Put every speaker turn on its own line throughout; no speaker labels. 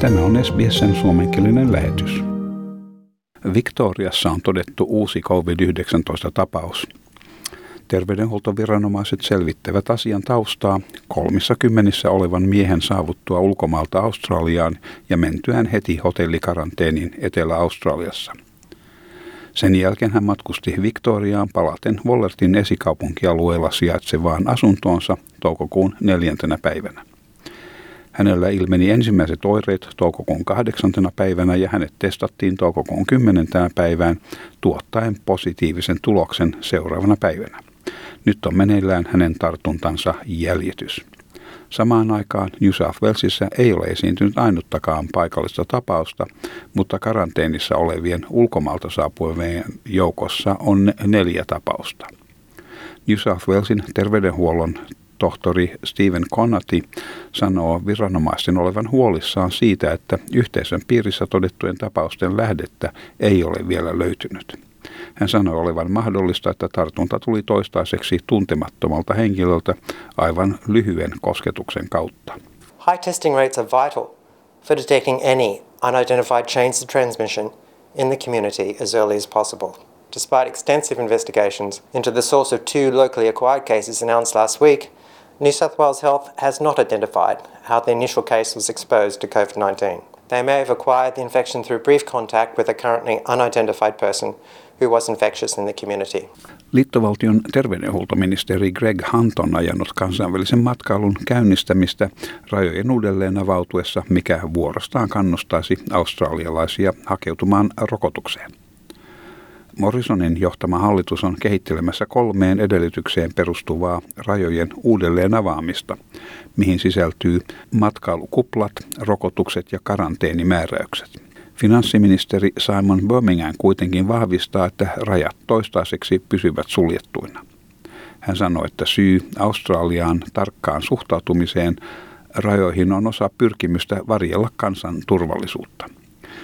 Tämä on SBSn suomenkielinen lähetys. Victoriassa on todettu uusi COVID-19-tapaus. Terveydenhuoltoviranomaiset selvittävät asian taustaa kolmissa kymmenissä olevan miehen saavuttua ulkomaalta Australiaan ja mentyään heti hotellikaranteeniin Etelä-Australiassa. Sen jälkeen hän matkusti Victoriaan palaten Wollertin esikaupunkialueella sijaitsevaan asuntoonsa toukokuun neljäntenä päivänä. Hänellä ilmeni ensimmäiset oireet toukokuun kahdeksantena päivänä ja hänet testattiin toukokuun kymmenentänä päivään tuottaen positiivisen tuloksen seuraavana päivänä. Nyt on meneillään hänen tartuntansa jäljitys. Samaan aikaan New South Walesissa ei ole esiintynyt ainuttakaan paikallista tapausta, mutta karanteenissa olevien ulkomalta saapuvien joukossa on neljä tapausta. New South Walesin terveydenhuollon tohtori Stephen Connati sanoo viranomaisten olevan huolissaan siitä, että yhteisön piirissä todettujen tapausten lähdettä ei ole vielä löytynyt. Hän sanoi olevan mahdollista, että tartunta tuli toistaiseksi tuntemattomalta henkilöltä aivan lyhyen kosketuksen kautta.
High testing rates are vital for detecting any unidentified chains of transmission in the community as early as possible. Despite extensive investigations into the source of two locally acquired cases announced last week, New South Wales Health has not identified how the initial case was exposed to COVID 19. They may have acquired the infection through brief contact with a currently unidentified person who was infectious in the community.
Liittovaltion terveydenhuoltoministeri Greg Hunt on ajanut kansainvälisen matkailun käynnistämistä rajojen uudelleen avautuessa, mikä vuorostaan kannustaisi australialaisia hakeutumaan rokotukseen. Morrisonin johtama hallitus on kehittelemässä kolmeen edellytykseen perustuvaa rajojen uudelleen avaamista, mihin sisältyy matkailukuplat, rokotukset ja karanteenimääräykset. Finanssiministeri Simon Birmingham kuitenkin vahvistaa, että rajat toistaiseksi pysyvät suljettuina. Hän sanoi, että syy Australiaan tarkkaan suhtautumiseen rajoihin on osa pyrkimystä varjella kansan turvallisuutta.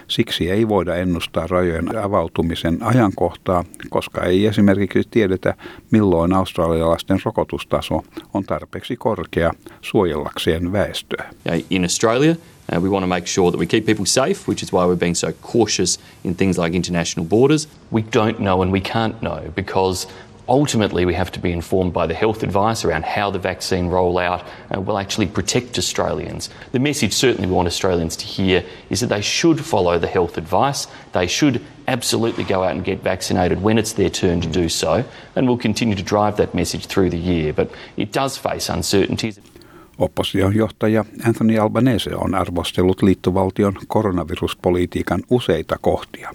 Siksi ei voida ennustaa rajojen avautumisen ajankohtaa, koska ei esimerkiksi tiedetä, milloin australialaisten rokotustaso on tarpeeksi korkea suojellakseen väestöä.
In Australia, Uh, we want to make sure that we keep people safe, which is why we're being so cautious in things like international borders. We don't know and we can't know because ultimately we have to be informed by the health advice around how the vaccine rollout uh, will actually protect Australians. The message certainly we want Australians to hear is that they should follow the health advice. They should absolutely go out and get vaccinated when it's their turn to do so, and we'll continue to drive that message through the year. But it does face uncertainties.
Opposition johtaja Anthony Albanese on arvostellut liittovaltion koronaviruspolitiikan useita kohtia.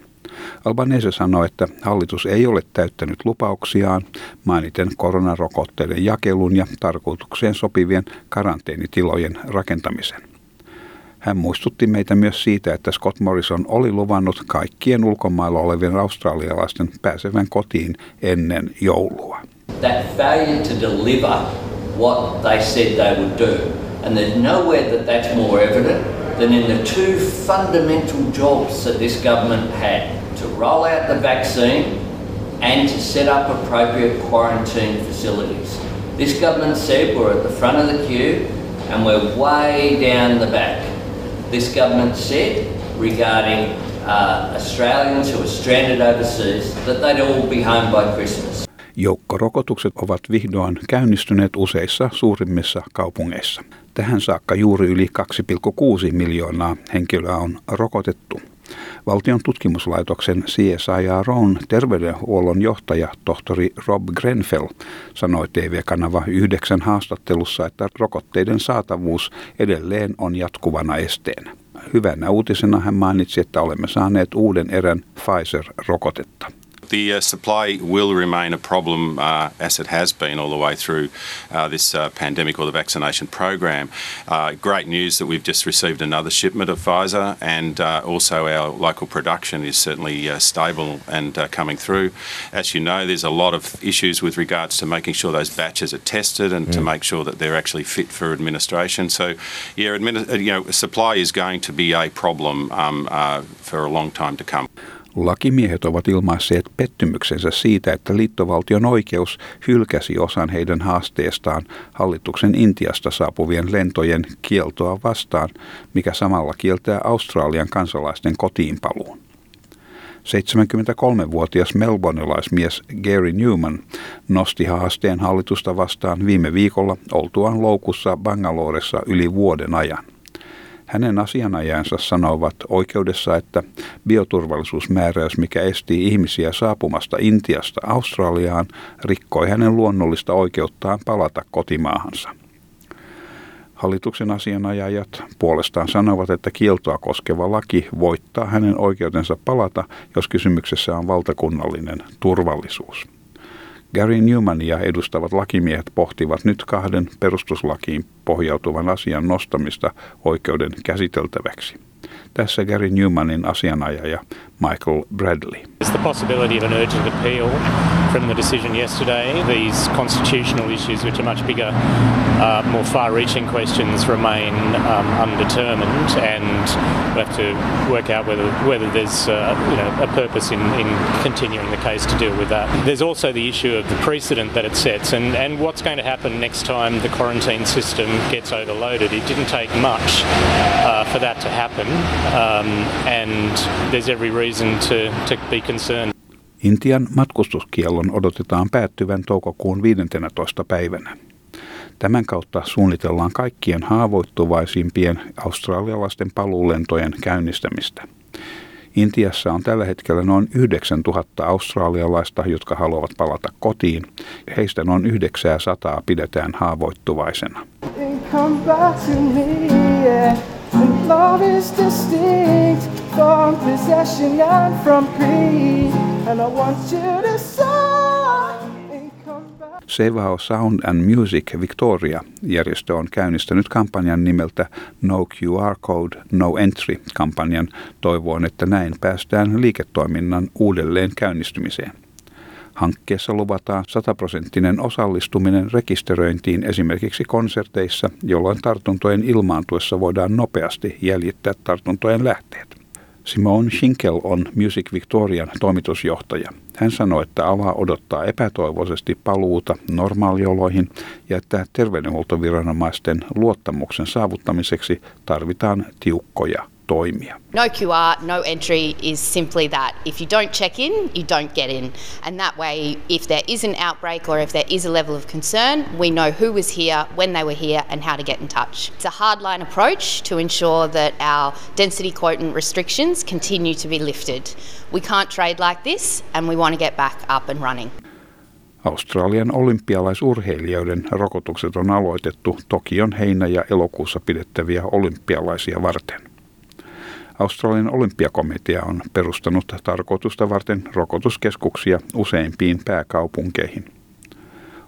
Albanese sanoi, että hallitus ei ole täyttänyt lupauksiaan mainiten koronarokotteiden jakelun ja tarkoitukseen sopivien karanteenitilojen rakentamisen. Hän muistutti meitä myös siitä, että Scott Morrison oli luvannut kaikkien ulkomailla olevien australialaisten pääsevän kotiin ennen joulua.
That failure to deliver what they said they would do. And there's nowhere that that's more evident than in the two fundamental jobs that this government had to roll out the vaccine and to set up appropriate quarantine facilities. This government said we're at the front of the queue and we're way down the back. This government said regarding uh, Australians who are stranded overseas that they'd all be home by Christmas.
Joukkorokotukset ovat vihdoin käynnistyneet useissa suurimmissa kaupungeissa. Tähän saakka juuri yli 2,6 miljoonaa henkilöä on rokotettu. Valtion tutkimuslaitoksen CSIROn terveydenhuollon johtaja tohtori Rob Grenfell sanoi TV-kanava yhdeksän haastattelussa, että rokotteiden saatavuus edelleen on jatkuvana esteenä. Hyvänä uutisena hän mainitsi, että olemme saaneet uuden erän Pfizer-rokotetta.
The uh, supply will remain a problem uh, as it has been all the way through uh, this uh, pandemic or the vaccination program. Uh, great news that we've just received another shipment of Pfizer, and uh, also our local production is certainly stable and coming through. As you know, there's a lot of issues with regards to making sure those batches are tested and mm. to make sure that they're actually fit for administration. So, yeah, admini- you know, supply is going to be a problem um, for a long time to come.
Lakimiehet ovat ilmaisseet pettymyksensä siitä, että liittovaltion oikeus hylkäsi osan heidän haasteestaan hallituksen Intiasta saapuvien lentojen kieltoa vastaan, mikä samalla kieltää Australian kansalaisten kotiinpaluun. 73-vuotias melbournelaismies Gary Newman nosti haasteen hallitusta vastaan viime viikolla oltuaan loukussa Bangaloressa yli vuoden ajan. Hänen asianajansa sanovat oikeudessa, että bioturvallisuusmääräys, mikä esti ihmisiä saapumasta Intiasta Australiaan, rikkoi hänen luonnollista oikeuttaan palata kotimaahansa. Hallituksen asianajajat puolestaan sanovat, että kieltoa koskeva laki voittaa hänen oikeutensa palata, jos kysymyksessä on valtakunnallinen turvallisuus. Gary Newmania edustavat lakimiehet pohtivat nyt kahden perustuslakiin pohjautuvan asian nostamista oikeuden käsiteltäväksi. Tässä Gary Newmanin asianajaja Michael Bradley.
There's the possibility of an urgent appeal from the decision yesterday. These constitutional issues, which are much bigger, uh, more far-reaching questions, remain um, undetermined, and we have to work out whether whether there's uh, you know a purpose in, in continuing the case to deal with that. There's also the issue of the precedent that it sets, and, and what's going to happen next time the quarantine system gets overloaded. It didn't take much uh, for that to happen, um, and there's every reason to, to be concerned.
Intian matkustuskiellon odotetaan päättyvän toukokuun 15. päivänä. Tämän kautta suunnitellaan kaikkien haavoittuvaisimpien australialaisten paluulentojen käynnistämistä. Intiassa on tällä hetkellä noin 9000 australialaista, jotka haluavat palata kotiin. Heistä noin 900 pidetään haavoittuvaisena. Come back to me, yeah. Love is distinct from possession and from greed. And I want you to Our Sound and Music Victoria järjestö on käynnistänyt kampanjan nimeltä No QR Code, No Entry kampanjan toivoen, että näin päästään liiketoiminnan uudelleen käynnistymiseen. Hankkeessa luvataan sataprosenttinen osallistuminen rekisteröintiin esimerkiksi konserteissa, jolloin tartuntojen ilmaantuessa voidaan nopeasti jäljittää tartuntojen lähteet. Simone Schinkel on Music Victorian toimitusjohtaja. Hän sanoi, että ala odottaa epätoivoisesti paluuta normaalioloihin ja että terveydenhuoltoviranomaisten luottamuksen saavuttamiseksi tarvitaan tiukkoja toimia.
No QR, no entry is simply that. If you don't check in, you don't get in. And that way, if there is an outbreak or if there is a level of concern, we know who was here, when they were here, and how to get in touch. It's a hardline approach to ensure that our density quotient restrictions continue to be lifted. We can't trade like this, and we want to get back up and running.
Australian olympialaisurheilijoiden rokotukset on aloitettu Tokion heinä- ja elokuussa pidettäviä olympialaisia varten. Australian olympiakomitea on perustanut tarkoitusta varten rokotuskeskuksia useimpiin pääkaupunkeihin.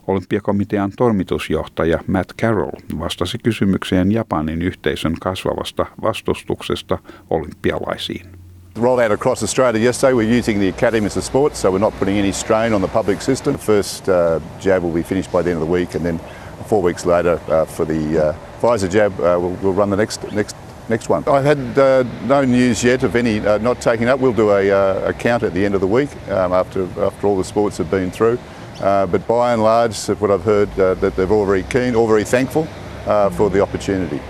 Olympiakomitean toimitusjohtaja Matt Carroll vastasi kysymykseen Japanin yhteisön kasvavasta vastustuksesta olympialaisiin.
Rolled out across Australia yesterday. We're using the academies of sports, so we're not putting any strain on the public system. The first uh, jab will be finished by the end of the week, and then four weeks later uh, for the uh, Pfizer jab, uh, we'll, we'll run the next next next one. I've had uh, no news yet of any uh, not taking up. We'll do a, uh, a, count at the end of the week um, after, after all the sports have been through. Uh, but by and large, what I've heard, uh, that they're all very keen, all very thankful uh, for the opportunity.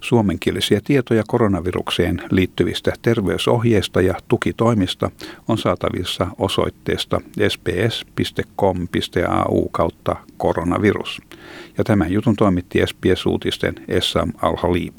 Suomenkielisiä tietoja koronavirukseen liittyvistä terveysohjeista ja tukitoimista on saatavissa osoitteesta sps.com.au kautta koronavirus. Ja tämän jutun toimitti SBS-uutisten Essam Al-Halib.